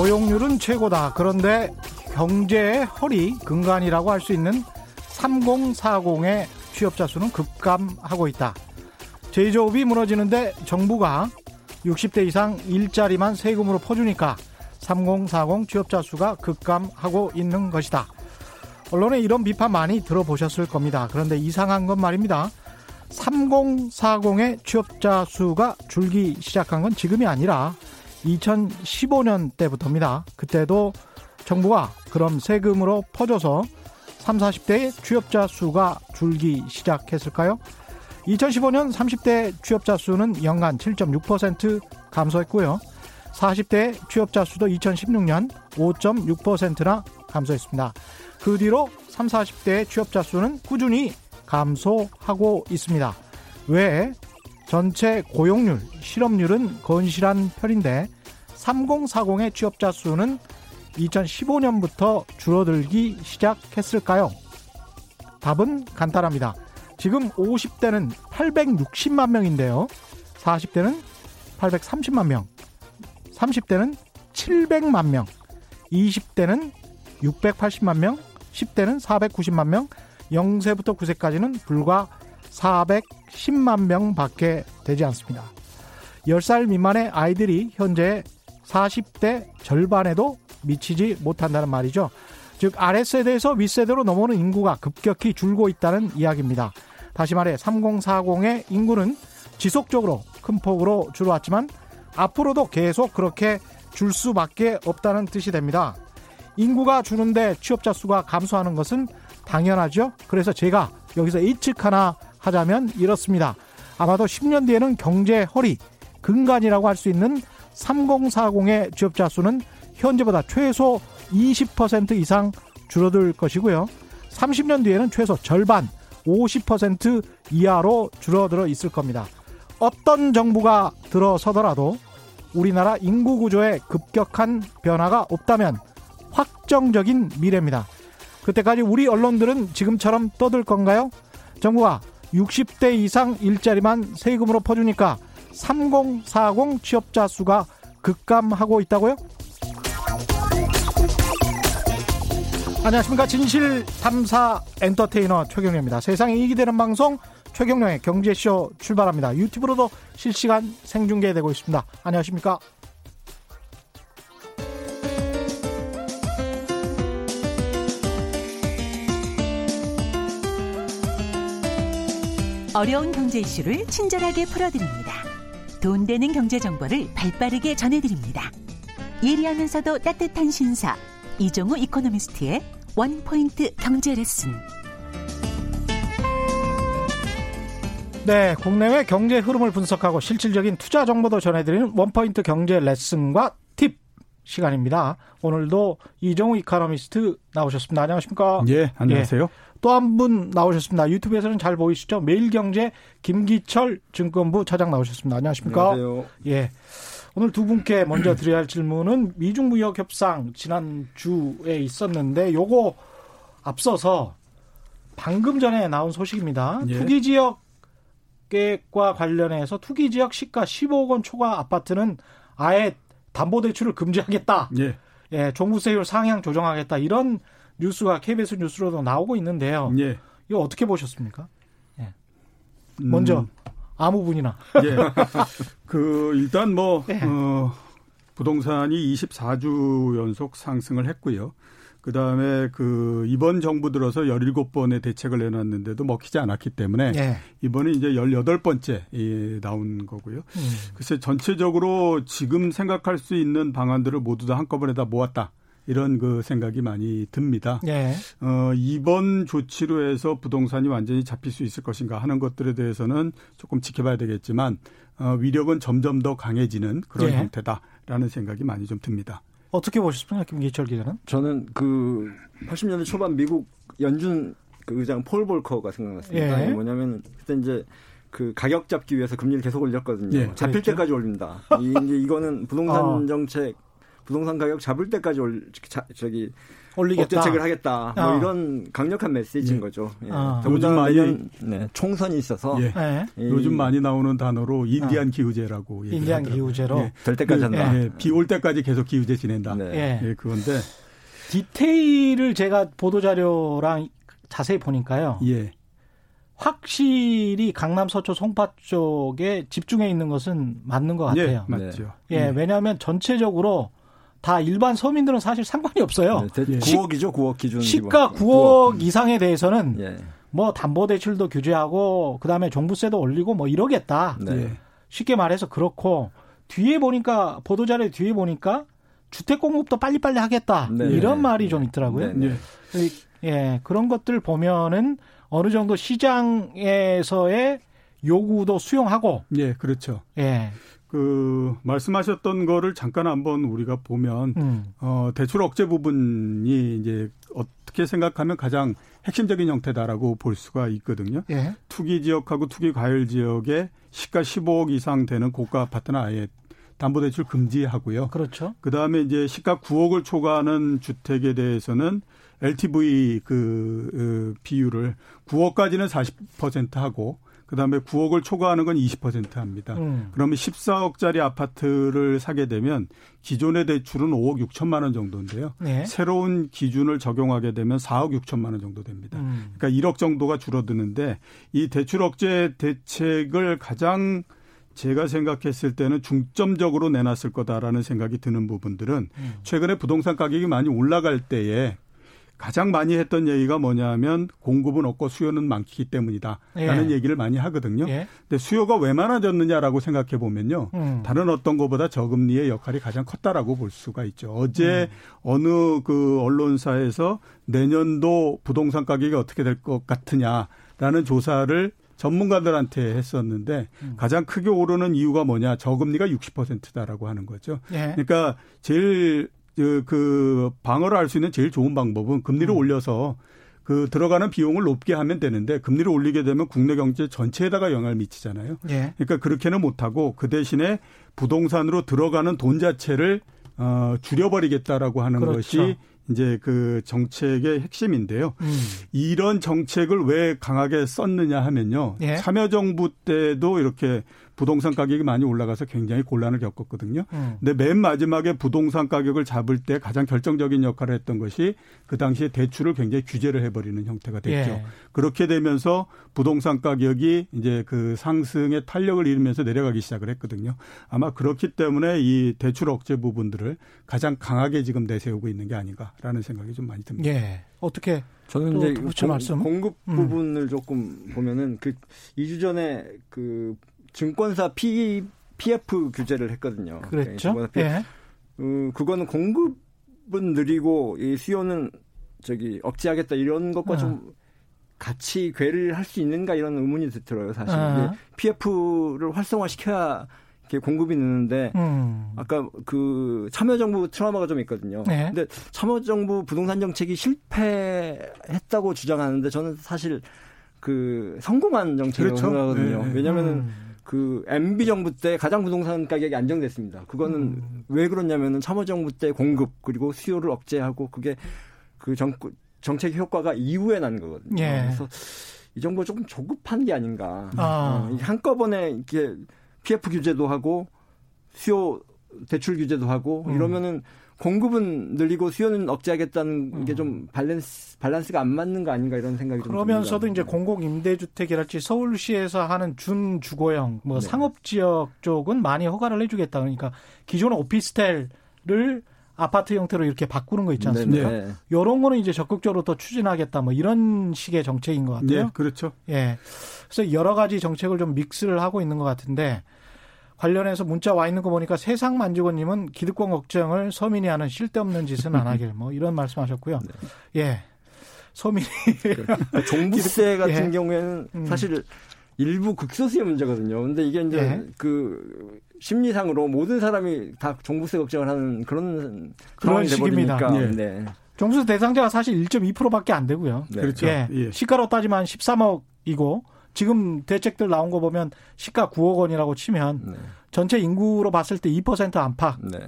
고용률은 최고다. 그런데 경제의 허리 근간이라고 할 수 있는 3040의 취업자 수는 급감하고 있다. 제조업이 무너지는데 정부가 60대 이상 일자리만 세금으로 퍼주니까 3040 취업자 수가 급감하고 있는 것이다. 언론에 이런 비판 많이 들어보셨을 겁니다. 그런데 이상한 건 말입니다. 3040의 취업자 수가 줄기 시작한 건 지금이 아니라 2015년 때부터입니다. 그때도 정부가 그럼 세금으로 퍼줘서 3, 40대의 취업자 수가 줄기 시작했을까요? 2015년 30대 취업자 수는 연간 7.6% 감소했고요. 40대 취업자 수도 2016년 5.6%나 감소했습니다. 그 뒤로 3, 40대 취업자 수는 꾸준히 감소하고 있습니다. 왜 전체 고용률, 실업률은 건실한 편인데 3040의 취업자 수는 2015년부터 줄어들기 시작했을까요? 답은 간단합니다. 지금 50대는 860만 명인데요. 40대는 830만 명, 30대는 700만 명, 20대는 680만 명, 10대는 490만 명, 0세부터 9세까지는 불과 410만 명 밖에 되지 않습니다. 10살 미만의 아이들이 현재 40대 절반에도 미치지 못한다는 말이죠. 즉 아랫세대에서 윗세대로 넘어오는 인구가 급격히 줄고 있다는 이야기입니다. 다시 말해 3040의 인구는 지속적으로 큰 폭으로 줄어왔지만 앞으로도 계속 그렇게 줄 수밖에 없다는 뜻이 됩니다. 인구가 주는데 취업자 수가 감소하는 것은 당연하죠. 그래서 제가 여기서 예측 하나 하자면 이렇습니다. 아마도 10년 뒤에는 경제 허리, 근간이라고 할 수 있는 3040의 취업자 수는 현재보다 최소 20% 이상 줄어들 것이고요. 30년 뒤에는 최소 절반, 50% 이하로 줄어들어 있을 겁니다. 어떤 정부가 들어서더라도 우리나라 인구 구조에 급격한 변화가 없다면 확정적인 미래입니다. 그때까지 우리 언론들은 지금처럼 떠들 건가요? 정부가 60대 이상 일자리만 세금으로 퍼주니까 3040 취업자 수가 급감하고 있다고요? 안녕하십니까. 진실 탐사 엔터테이너 최경련입니다. 세상에 이익이 되는 방송 최경련의 경제쇼 출발합니다. 유튜브로도 실시간 생중계되고 있습니다. 안녕하십니까. 어려운 경제 이슈를 친절하게 풀어드립니다. 돈 되는 경제 정보를 발빠르게 전해드립니다. 예리하면서도 따뜻한 신사 이종우 이코노미스트의 원포인트 경제 레슨. 네, 국내외 경제 흐름을 분석하고 실질적인 투자 정보도 전해드리는 원포인트 경제 레슨과 팁 시간입니다. 오늘도 이종우 이코노미스트 나오셨습니다. 안녕하십니까? 예, 안녕하세요. 예, 또한 분 나오셨습니다. 유튜브에서는 잘 보이시죠? 매일경제 김기철 증권부 차장 나오셨습니다. 안녕하십니까? 안녕하세요. 예. 오늘 두 분께 먼저 드려야 할 질문은 미중 무역 협상 지난 주에 있었는데 요거 앞서서 방금 전에 나온 소식입니다. 예. 투기 지역 계획과 관련해서 투기 지역 시가 15억 원 초과 아파트는 아예 담보 대출을 금지하겠다. 예. 예, 종부세율 상향 조정하겠다. 이런 뉴스가 KBS 뉴스로도 나오고 있는데요. 예. 이거 어떻게 보셨습니까? 예. 먼저 음. 아무 분이나. 예. 그 일단 뭐 예. 어, 부동산이 24주 연속 상승을 했고요. 그 다음에 그 이번 정부 들어서 17번의 대책을 내놨는데도 먹히지 않았기 때문에 예. 이번에 이제 18번째 이 나온 거고요. 음. 글쎄 전체적으로 지금 생각할 수 있는 방안들을 모두 다 한꺼번에 다 모았다. 이런 그 생각이 많이 듭니다. 예. 어, 이번 조치로 해서 부동산이 완전히 잡힐 수 있을 것인가 하는 것들에 대해서는 조금 지켜봐야 되겠지만 어, 위력은 점점 더 강해지는 그런 예. 형태다라는 생각이 많이 좀 듭니다. 어떻게 보셨습니까, 김기철 기자는? 저는 그 80년대 초반 미국 연준 그 의장 폴 볼커가 생각났습니다. 예. 뭐냐면 그때 이제 그 가격 잡기 위해서 금리를 계속 올렸거든요. 예, 잡힐 그랬죠? 때까지 올립니다. 이, 이제 이거는 부동산 어. 정책 부동산 가격 잡을 때까지 올 자, 저기 올리겠다. 대책을 하겠다. 뭐 어. 이런 강력한 메시지인 예. 거죠. 예. 어. 요즘 많이 네, 총선이 있어서 예. 예. 요즘 많이 나오는 단어로 인디안 어. 기후제라고 인디안 기후제로 예. 될 때까지 그, 한다. 예. 비올 때까지 계속 기후제 지낸다. 네. 예. 그건데 디테일을 제가 보도 자료랑 자세히 보니까요. 예. 확실히 강남 서초 송파 쪽에 집중해 있는 것은 맞는 것 예, 같아요. 예, 맞죠. 예, 왜냐하면 전체적으로 다 일반 서민들은 사실 상관이 없어요. 네, 9억이죠, 9억 기준. 시가 9억, 9억 이상에 대해서는 예. 뭐 담보 대출도 규제하고 그다음에 종부세도 올리고 뭐 이러겠다. 네. 쉽게 말해서 그렇고 뒤에 보니까 보도 자료 뒤에 보니까 주택 공급도 빨리빨리 하겠다 네. 이런 말이 좀 있더라고요. 네. 예 그런 것들 보면은 어느 정도 시장에서의 요구도 수용하고. 예, 그렇죠. 예. 그 말씀하셨던 거를 잠깐 한번 우리가 보면 음. 어 대출 억제 부분이 이제 어떻게 생각하면 가장 핵심적인 형태다라고 볼 수가 있거든요. 예. 투기 지역하고 투기 과열 지역에 시가 15억 이상 되는 고가 아파트는 아예 담보 대출 금지하고요. 그렇죠. 그 다음에 이제 시가 9억을 초과하는 주택에 대해서는 LTV 그 어, 비율을 9억까지는 40% 하고 그다음에 9억을 초과하는 건 20% 합니다. 음. 그러면 14억짜리 아파트를 사게 되면 기존의 대출은 5억 6천만 원 정도인데요. 네. 새로운 기준을 적용하게 되면 4억 6천만 원 정도 됩니다. 음. 그러니까 1억 정도가 줄어드는데 이 대출 억제 대책을 가장 제가 생각했을 때는 중점적으로 내놨을 거다라는 생각이 드는 부분들은 음. 최근에 부동산 가격이 많이 올라갈 때에 가장 많이 했던 얘기가 뭐냐면 공급은 없고 수요는 많기 때문이다라는 예. 얘기를 많이 하거든요. 예. 근데 수요가 왜 많아졌느냐라고 생각해 보면요. 음. 다른 어떤 것보다 저금리의 역할이 가장 컸다라고 볼 수가 있죠. 어제 음. 어느 그 언론사에서 내년도 부동산 가격이 어떻게 될 것 같으냐라는 조사를 전문가들한테 했었는데 음. 가장 크게 오르는 이유가 뭐냐 저금리가 60%다라고 하는 거죠. 예. 그러니까 제일 그, 그 방어를 할 수 있는 제일 좋은 방법은 금리를 음. 올려서 그 들어가는 비용을 높게 하면 되는데 금리를 올리게 되면 국내 경제 전체에다가 영향을 미치잖아요. 예. 그러니까 그렇게는 못하고 그 대신에 부동산으로 들어가는 돈 자체를 어 줄여버리겠다라고 하는 그렇죠. 것이 이제 그 정책의 핵심인데요. 음. 이런 정책을 왜 강하게 썼느냐 하면요. 예. 참여정부 때도 이렇게 부동산 가격이 많이 올라가서 굉장히 곤란을 겪었거든요. 음. 근데 맨 마지막에 부동산 가격을 잡을 때 가장 결정적인 역할을 했던 것이 그 당시에 대출을 굉장히 규제를 해버리는 형태가 됐죠. 예. 그렇게 되면서 부동산 가격이 이제 그 상승의 탄력을 잃으면서 내려가기 시작을 했거든요. 아마 그렇기 때문에 이 대출 억제 부분들을 가장 강하게 지금 내세우고 있는 게 아닌가라는 생각이 좀 많이 듭니다. 예. 어떻게 저는 이제 공, 말씀? 공급 음. 부분을 조금 보면은 그 2주 전에 그 증권사 P, PF 규제를 했거든요. 그랬죠. 네, 예. 어, 그거는 공급은 느리고 이 수요는 저기 억제하겠다 이런 것과 아. 좀 같이 괴를 할 수 있는가 이런 의문이 들어요. 사실 아. PF를 활성화시켜야 이렇게 공급이 느는데 음. 아까 그 참여정부 트라우마가 좀 있거든요. 네. 근데 참여정부 부동산 정책이 실패했다고 주장하는데 저는 사실 그 성공한 정책이라고 그렇죠. 생각하거든요. 네. 왜냐면은 음. 그 MB 정부 때 가장 부동산 가격이 안정됐습니다. 그거는 음. 왜 그러냐면은 참여정부 때 공급 그리고 수요를 억제하고 그게 그 정, 정책 효과가 이후에 난 거거든요. 예. 그래서 이 정도 조금 조급한 게 아닌가. 아. 어, 한꺼번에 이렇게 PF 규제도 하고 수요 대출 규제도 하고 음. 이러면은 공급은 늘리고 수요는 억제하겠다는 음. 게좀 밸런스 밸런스가 안 맞는 거 아닌가 이런 생각이 좀 그러면서도 이제 공공 임대주택이랄지 서울시에서 하는 준주거형 뭐 네. 상업 지역 쪽은 많이 허가를 해주겠다 그러니까 기존의 오피스텔을 아파트 형태로 이렇게 바꾸는 거 있지 않습니까? 네, 네. 이런 거는 이제 적극적으로 더 추진하겠다 뭐 이런 식의 정책인 것 같아요. 네, 그렇죠. 예. 그래서 여러 가지 정책을 좀 믹스를 하고 있는 것 같은데 관련해서 문자 와 있는 거 보니까 세상 만주고님은 기득권 걱정을 서민이 하는 쓸데없는 짓은 안 하길 뭐 이런 말씀하셨고요. 네. 예. 서민이 그러니까 종부세 같은 예. 경우에는 음. 사실 일부 극소수의 문제거든요. 근데 이게 이제 예. 그 심리상으로 모든 사람이 다 종부세 걱정을 하는 그런 그런 식입니다. 예. 네. 종부세 대상자가 사실 1.2%밖에 안 되고요. 네. 그렇죠. 예. 예. 시가로 따지면 13억이고 지금 대책들 나온 거 보면 시가 9억 원이라고 치면 네. 전체 인구로 봤을 때 2% 안팎. 네.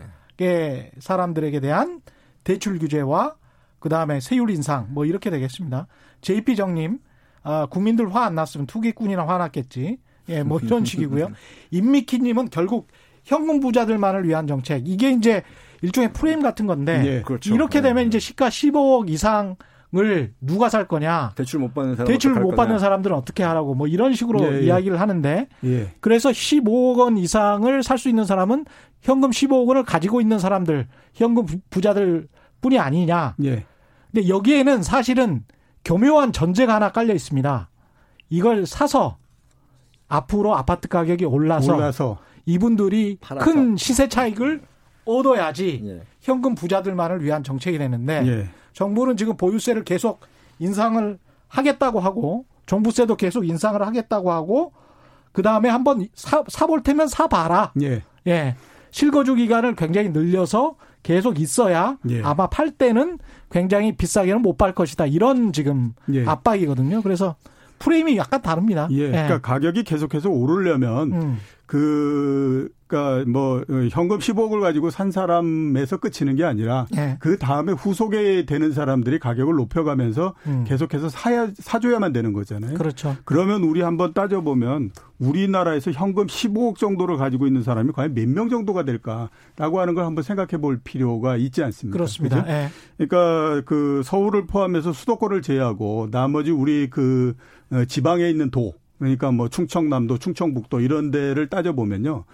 사람들에게 대한 대출 규제와 그 다음에 세율 인상 뭐 이렇게 되겠습니다. JP 정님, 아, 국민들 화 안 났으면 투기꾼이나 화났겠지. 예, 뭐 이런 식이고요. 임미키님은 결국 현금 부자들만을 위한 정책. 이게 이제 일종의 프레임 같은 건데 예, 그렇죠. 이렇게 네. 되면 이제 시가 15억 이상 을 누가 살 거냐? 대출 못 받는 사람 대출 못 받는 사람들은 어떻게 하라고 뭐 이런 식으로 예, 예. 이야기를 하는데 예. 그래서 15억 원 이상을 살 수 있는 사람은 현금 15억 원을 가지고 있는 사람들, 현금 부자들 뿐이 아니냐. 예. 근데 여기에는 사실은 교묘한 전제가 하나 깔려 있습니다. 이걸 사서 앞으로 아파트 가격이 올라서, 올라서. 이분들이 팔아서. 큰 시세 차익을 얻어야지 예. 현금 부자들만을 위한 정책이 되는데 예. 정부는 지금 보유세를 계속 인상을 하겠다고 하고 종부세도 계속 인상을 하겠다고 하고 그 다음에 한번 사, 사볼 테면 사봐라. 예. 예. 실거주 기간을 굉장히 늘려서 계속 있어야 예. 아마 팔 때는 굉장히 비싸게는 못 팔 것이다. 이런 지금 예. 압박이거든요. 그래서 프레임이 약간 다릅니다. 예. 그러니까 예. 가격이 계속해서 오르려면 음. 그 그러니까 뭐 어, 현금 15억을 가지고 산 사람에서 끝이는 게 아니라 네. 그 다음에 후속에 되는 사람들이 가격을 높여가면서 음. 계속해서 사야 사줘야만 되는 거잖아요. 그렇죠. 그러면 우리 한번 따져 보면 우리나라에서 현금 15억 정도를 가지고 있는 사람이 과연 몇 명 정도가 될까라고 하는 걸 한번 생각해 볼 필요가 있지 않습니까? 그렇습니다. 네. 그러니까 그 서울을 포함해서 수도권을 제외하고 나머지 우리 그 어, 지방에 있는 도 그러니까 뭐 충청남도, 충청북도 이런 데를 따져 보면요.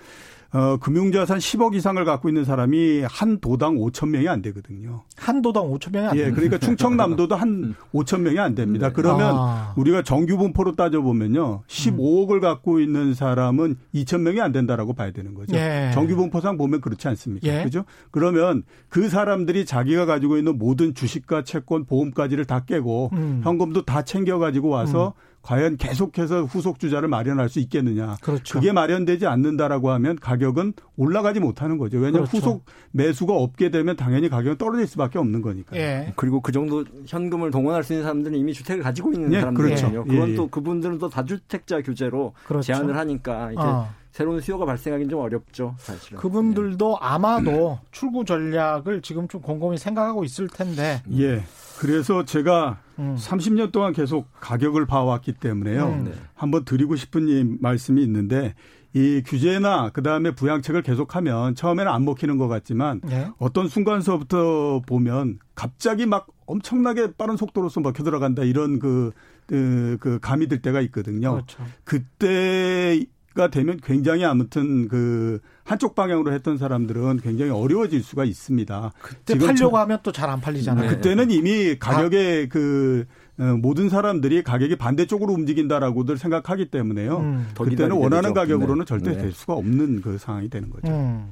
어, 금융자산 10억 이상을 갖고 있는 사람이 한 도당 5천 명이 안 되거든요. 한 도당 5천 명이 안 예, 그러니까 충청남도도 한 5천 명이 안 됩니다. 네. 그러면 아. 우리가 정규 분포로 따져 보면요. 15억을 갖고 있는 사람은 2천 명이 안 된다라고 봐야 되는 거죠. 예. 정규 분포상 보면 그렇지 않습니까? 예. 그죠? 그러면 그 사람들이 자기가 가지고 있는 모든 주식과 채권, 보험까지를 다 깨고 음. 현금도 다 챙겨 가지고 와서 음. 과연 계속해서 후속 주자를 마련할 수 있겠느냐. 그렇죠. 그게 마련되지 않는다라고 하면 가격은 올라가지 못하는 거죠. 왜냐하면 그렇죠. 후속 매수가 없게 되면 당연히 가격은 떨어질 수밖에 없는 거니까. 예. 그리고 그 정도 현금을 동원할 수 있는 사람들은 이미 주택을 가지고 있는 예, 사람들이거든요. 그렇죠. 그건 예, 또 예. 그분들은 또 다주택자 규제로 그렇죠. 제한을 하니까 이제 어. 새로운 수요가 발생하기는 좀 어렵죠, 사실은. 그분들도 네. 아마도 출구 전략을 지금 좀 곰곰이 생각하고 있을 텐데. 예. 그래서 제가 음. 30년 동안 계속 가격을 봐왔기 때문에요. 음. 네. 한번 드리고 싶은 말씀이 있는데 이 규제나 그다음에 부양책을 계속하면 처음에는 안 먹히는 것 같지만 네. 어떤 순간서부터 보면 갑자기 막 엄청나게 빠른 속도로서 먹혀 들어간다 이런 그, 그, 그 감이 들 때가 있거든요. 그렇죠. 그때 가 되면 굉장히 아무튼 그 한쪽 방향으로 했던 사람들은 굉장히 어려워질 수가 있습니다. 그때 팔려고 저, 하면 또 잘 안 팔리잖아요. 그때는 이미 가격에 아. 그 어, 모든 사람들이 가격이 반대쪽으로 움직인다라고들 생각하기 때문에요. 음. 그때는 원하는 되죠. 가격으로는 네. 절대 네. 될 수가 없는 그 상황이 되는 거죠. 음.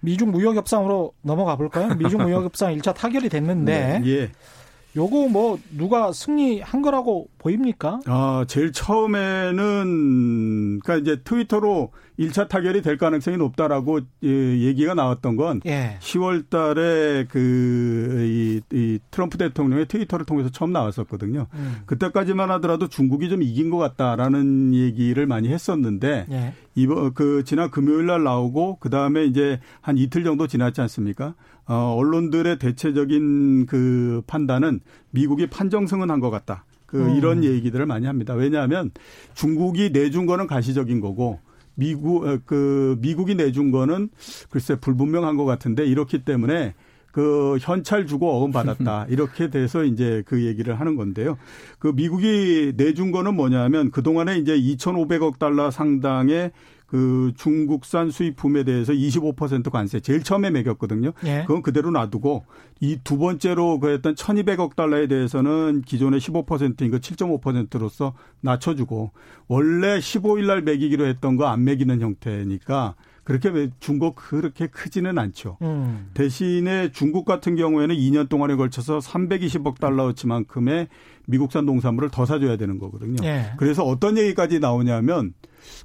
미중 무역 협상으로 넘어가 볼까요? 미중 무역 협상 1차 타결이 됐는데 네. 예. 요거 뭐 누가 승리한 거라고 보입니까? 아, 제일 처음에는 그러니까 이제 트위터로 1차 타결이 될 가능성이 높다라고 예, 얘기가 나왔던 건 예. 10월 달에 그 이, 이 트럼프 대통령의 트위터를 통해서 처음 나왔었거든요. 음. 그때까지만 하더라도 중국이 좀 이긴 것 같다라는 얘기를 많이 했었는데 예. 이번 그 지난 금요일 날 나오고 그다음에 이제 한 이틀 정도 지났지 않습니까? 어, 언론들의 대체적인 그 판단은 미국이 판정승은 한 것 같다. 그 음. 이런 얘기들을 많이 합니다. 왜냐하면 중국이 내준 거는 가시적인 거고 미국 어, 그 미국이 내준 거는 글쎄 불분명한 것 같은데 이렇기 때문에 그 현찰 주고 어음 받았다 이렇게 돼서 이제 그 얘기를 하는 건데요. 그 미국이 내준 거는 뭐냐면 그 동안에 이제 2,500억 달러 상당의 그 중국산 수입품에 대해서 25% 관세 제일 처음에 매겼거든요. 예. 그건 그대로 놔두고 이 두 번째로 그 했던 1200억 달러에 대해서는 기존의 15%인 거 7.5%로서 낮춰주고 원래 15일 날 매기기로 했던 거 안 매기는 형태니까 그렇게 중국 그렇게 크지는 않죠. 음. 대신에 중국 같은 경우에는 2년 동안에 걸쳐서 320억 달러어치만큼의 미국산 농산물을 더 사줘야 되는 거거든요. 예. 그래서 어떤 얘기까지 나오냐면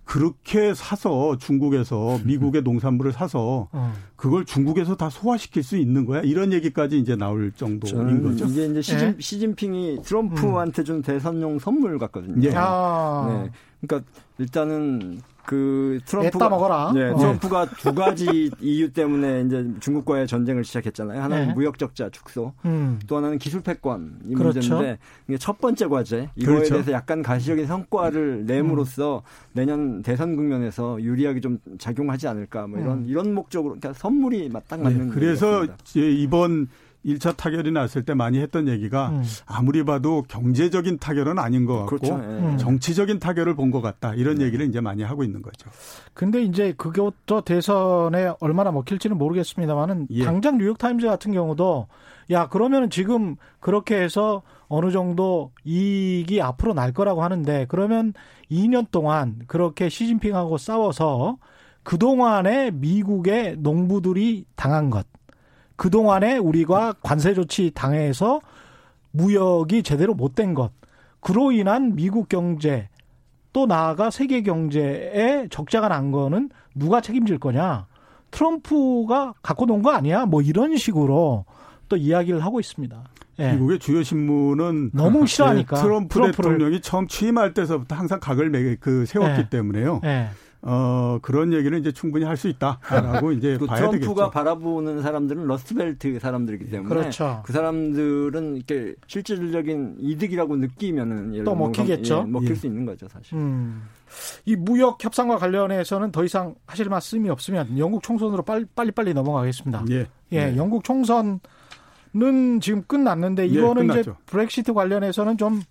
그렇게 사서 중국에서 미국의 농산물을 사서 어. 그걸 중국에서 다 소화시킬 수 있는 거야? 이런 얘기까지 이제 나올 정도인 거죠. 이게 이제 시진, 네. 시진핑이 트럼프한테 준 대선용 선물 같거든요. 예. 아. 네. 그러니까 일단은 그 트럼프가 먹어라. 네, 트럼프가 어. 두 가지 이유 때문에 이제 중국과의 전쟁을 시작했잖아요. 하나는 네. 무역 적자 축소, 음. 또 하나는 기술 패권 이 그렇죠. 문제인데 이게 첫 번째 과제 이거에 그렇죠. 대해서 약간 가시적인 성과를 내므로써 음. 내년 대선 국면에서 유리하게 좀 작용하지 않을까 뭐 이런 음. 이런 목적으로 그러니까 선물이 딱 맞는. 네, 그래서 이번 1차 타결이 났을 때 많이 했던 얘기가 음. 아무리 봐도 경제적인 타결은 아닌 것 같고 그렇죠. 예. 정치적인 타결을 본 것 같다. 이런 네. 얘기를 이제 많이 하고 있는 거죠. 근데 이제 그것도 대선에 얼마나 먹힐지는 모르겠습니다만은 예. 당장 뉴욕 타임즈 같은 경우도 야, 그러면 지금 그렇게 해서 어느 정도 이익이 앞으로 날 거라고 하는데 그러면 2년 동안 그렇게 시진핑하고 싸워서 그 동안에 미국의 농부들이 당한 것 그동안에 우리가 관세 조치 당해서 무역이 제대로 못 된 것, 그로 인한 미국 경제 또 나아가 세계 경제에 적자가 난 거는 누가 책임질 거냐? 트럼프가 갖고 논 거 아니야? 뭐 이런 식으로 또 이야기를 하고 있습니다. 예. 미국의 주요 신문은 너무 싫어하니까 예, 트럼프 트럼프를. 대통령이 처음 취임할 때서부터 항상 각을 매, 그 세웠기 예. 때문에요. 예. 어, 그런 얘기를 이제 충분히 할 수 있다라고 이제 봐야 트럼프가 되겠죠. 트럼프가 바라보는 사람들은 러스트벨트 사람들이기 때문에 그렇죠. 그 사람들은 이렇게 실질적인 이득이라고 느끼면은 또 먹히겠죠. 예, 먹힐 예. 수 있는 거죠, 사실. 음. 이 무역 협상과 관련해서는 더 이상 하실 말씀이 없으면 영국 총선으로 빨리 빨리, 빨리 넘어가겠습니다. 예. 예, 네. 영국 총선은 지금 끝났는데 예, 이거는 예, 이제 브렉시트 관련해서는 좀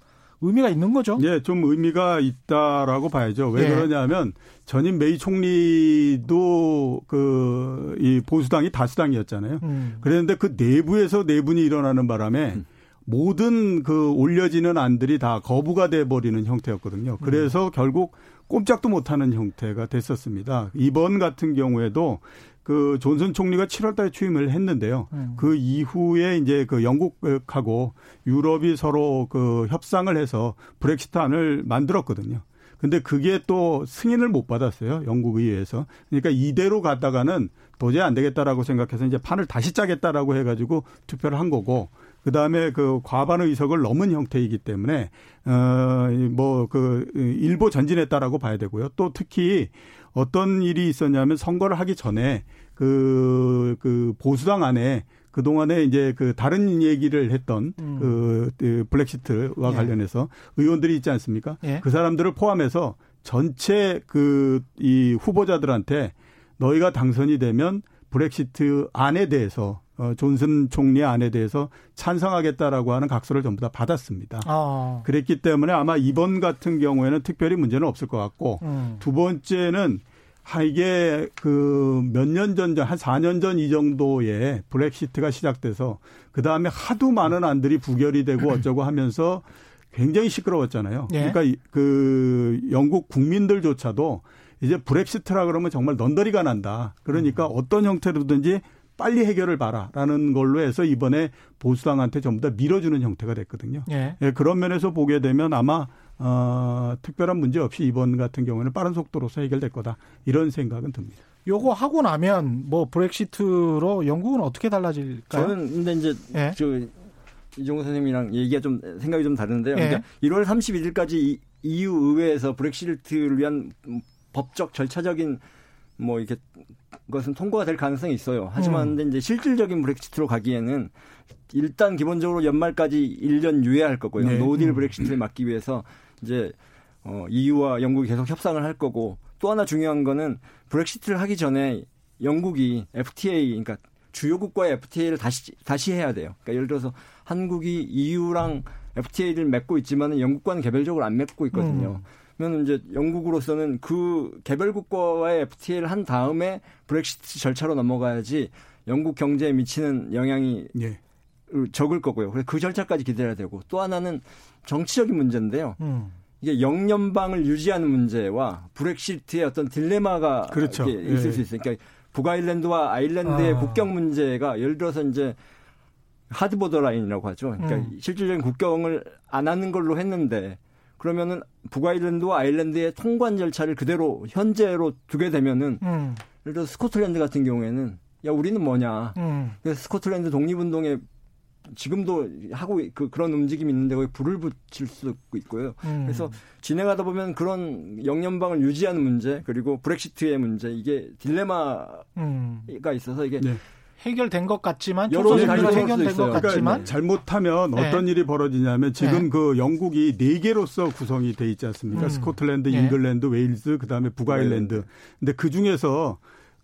의미가 있는 거죠. 예, 좀 의미가 있다라고 봐야죠. 왜 예. 그러냐면 전임 메이 총리도 그 이 보수당이 다수당이었잖아요. 음. 그랬는데 그 내부에서 내분이 일어나는 바람에 음. 모든 그 올려지는 안들이 다 거부가 돼 버리는 형태였거든요. 그래서 음. 결국 꼼짝도 못하는 형태가 됐었습니다. 이번 같은 경우에도 그 존슨 총리가 7월 달에 취임을 했는데요. 음. 그 이후에 이제 그 영국하고 유럽이 서로 그 협상을 해서 브렉시트안을 만들었거든요. 근데 그게 또 승인을 못 받았어요. 영국 의회에서. 그러니까 이대로 가다가는 도저히 안 되겠다라고 생각해서 이제 판을 다시 짜겠다라고 해 가지고 투표를 한 거고 그 다음에 그 과반 의석을 넘은 형태이기 때문에 어뭐 그 일보 전진했다라고 봐야 되고요. 또 특히 어떤 일이 있었냐면 선거를 하기 전에 그, 그 보수당 안에 그동안에 이제 그 다른 얘기를 했던 음. 그, 그 블랙시트와 예. 관련해서 의원들이 있지 않습니까? 예. 그 사람들을 포함해서 전체 그 이 후보자들한테 너희가 당선이 되면 브렉시트 안에 대해서 어, 존슨 총리의 안에 대해서 찬성하겠다라고 하는 각서를 전부 다 받았습니다. 아. 그랬기 때문에 아마 이번 같은 경우에는 특별히 문제는 없을 것 같고 음. 두 번째는 하 이게 그 몇 년 전, 한 4년 전 이 정도에 브렉시트가 시작돼서 그 다음에 하도 많은 안들이 부결이 되고 어쩌고 하면서 굉장히 시끄러웠잖아요. 예. 그러니까 그 영국 국민들조차도 이제 브렉시트라 그러면 정말 넌더리가 난다. 그러니까 음. 어떤 형태로든지 빨리 해결을 봐라라는 걸로 해서 이번에 보수당한테 전부 다 밀어주는 형태가 됐거든요. 예. 예, 그런 면에서 보게 되면 아마 어, 특별한 문제 없이 이번 같은 경우는 빠른 속도로서 해결될 거다 이런 생각은 듭니다. 요거 하고 나면 뭐 브렉시트로 영국은 어떻게 달라질까요? 저는 근데 이제 예. 저 이종호 선생님이랑 얘기가 좀 생각이 좀 다른데요. 예. 그러니까 1월 31일까지 EU 의회에서 브렉시트를 위한 법적 절차적인 뭐 이렇게 것은 통과가 될 가능성이 있어요. 하지만 음. 근데 이제 실질적인 브렉시트로 가기에는 일단 기본적으로 연말까지 1년 유예할 거고요. 네. 노딜 음. 브렉시트를 막기 위해서 이제 어 EU와 영국이 계속 협상을 할 거고 또 하나 중요한 거는 브렉시트를 하기 전에 영국이 FTA 그러니까 주요국과의 FTA를 다시 다시 해야 돼요. 그러니까 예를 들어서 한국이 EU랑 FTA를 맺고 있지만은 영국과는 개별적으로 안 맺고 있거든요. 음. 그러면 이제 영국으로서는 그 개별국과의 FTA를 한 다음에 브렉시트 절차로 넘어가야지 영국 경제에 미치는 영향이 예. 적을 거고요. 그래서 그 절차까지 기다려야 되고 또 하나는 정치적인 문제인데요. 음. 이게 영연방을 유지하는 문제와 브렉시트의 어떤 딜레마가 그렇죠. 있을 예. 수 있어요. 그러니까 북아일랜드와 아일랜드의 아. 국경 문제가 예를 들어서 이제 하드보더 라인이라고 하죠. 그러니까 음. 실질적인 국경을 안 하는 걸로 했는데 그러면은 북아일랜드와 아일랜드의 통관 절차를 그대로 현재로 두게 되면은 음. 예를 들어 스코틀랜드 같은 경우에는 야 우리는 뭐냐. 음. 그래서 스코틀랜드 독립운동에 지금도 하고 그 그런 움직임이 있는데 거기 불을 붙일 수도 있고요. 음. 그래서 진행하다 보면 그런 영연방을 유지하는 문제 그리고 브렉시트의 문제 이게 딜레마가 음. 있어서 이게 네. 해결된 것 같지만 여러 가지로 해결된 것 같지만 그러니까 잘못하면 네. 어떤 일이 벌어지냐면 지금 네. 그 영국이 네 개로서 구성이 돼 있지 않습니까? 음. 스코틀랜드, 네. 잉글랜드, 웨일즈, 그다음에 북아일랜드. 네. 근데 그 중에서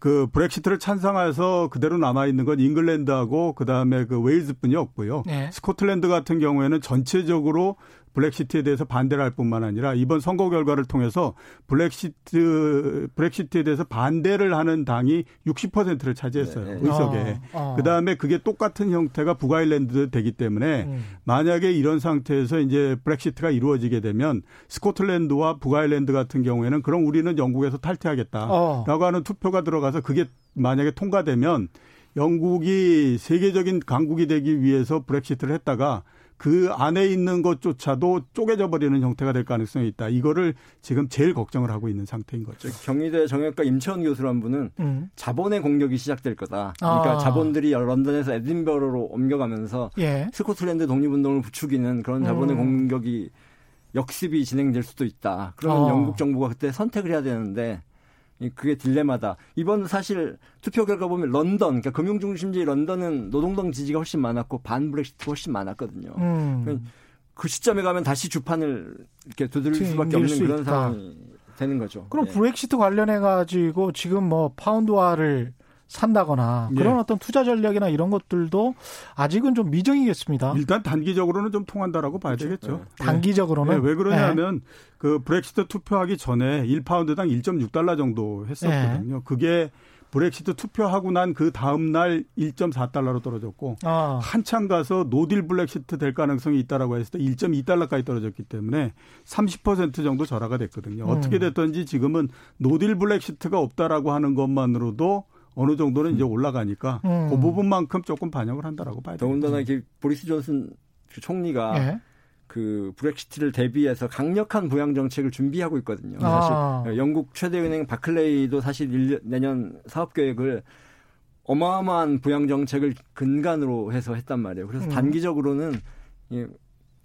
그 브렉시트를 찬성해서 그대로 남아 있는 건 잉글랜드하고 그다음에 그 웨일즈뿐이 없고요. 네. 스코틀랜드 같은 경우에는 전체적으로 브렉시트에 대해서 반대를 할 뿐만 아니라 이번 선거 결과를 통해서 브렉시트 브렉시트에 대해서 반대를 하는 당이 60%를 차지했어요. 네. 의석에. 어, 어. 그다음에 그게 똑같은 형태가 북아일랜드 되기 때문에 음. 만약에 이런 상태에서 이제 브렉시트가 이루어지게 되면 스코틀랜드와 북아일랜드 같은 경우에는 그럼 우리는 영국에서 탈퇴하겠다라고 어. 하는 투표가 들어가서 그게 만약에 통과되면 영국이 세계적인 강국이 되기 위해서 브렉시트를 했다가 그 안에 있는 것조차도 쪼개져 버리는 형태가 될 가능성이 있다. 이거를 지금 제일 걱정을 하고 있는 상태인 거죠. 경희대 정형외과 임채원 교수란 분은 음. 자본의 공격이 시작될 거다. 그러니까 아. 자본들이 런던에서 에딘버러로 옮겨가면서 예. 스코틀랜드 독립운동을 부추기는 그런 자본의 음. 공격이 역습이 진행될 수도 있다. 그러면 어. 영국 정부가 그때 선택을 해야 되는데 그게 딜레마다. 이번 사실 투표 결과 보면 런던, 그러니까 금융 중심지 런던은 노동당 지지가 훨씬 많았고 반 브렉시트가 훨씬 많았거든요. 음. 그 시점에 가면 다시 주판을 이렇게 두드릴 수밖에 없는 그런 있다. 상황이 되는 거죠. 그럼 네. 브렉시트 관련해 가지고 지금 뭐 파운드화를 산다거나 예. 그런 예. 어떤 투자 전략이나 이런 것들도 아직은 좀 미정이겠습니다. 일단 단기적으로는 좀 통한다라고 봐야 그렇죠. 되겠죠. 네. 단기적으로는 네. 왜 그러냐면 네. 그 브렉시트 투표하기 전에 1파운드당 1.6달러 정도 했었거든요. 네. 그게 브렉시트 투표하고 난 그 다음 날 1.4달러로 떨어졌고 아. 한참 가서 노딜 브렉시트 될 가능성이 있다라고 했을 때 1.2달러까지 떨어졌기 때문에 30% 정도 절하가 됐거든요. 음. 어떻게 됐든지 지금은 노딜 브렉시트가 없다라고 하는 것만으로도 어느 정도는 이제 올라가니까 음. 그 부분만큼 조금 반영을 한다라고 봐야 됩니다. 더군다나 이게 보리스 존슨 총리가 네. 그 브렉시트를 대비해서 강력한 부양 정책을 준비하고 있거든요. 아. 사실 영국 최대 은행 바클레이도 사실 1년, 내년 사업 계획을 어마어마한 부양 정책을 근간으로 해서 했단 말이에요. 그래서 음. 단기적으로는 예,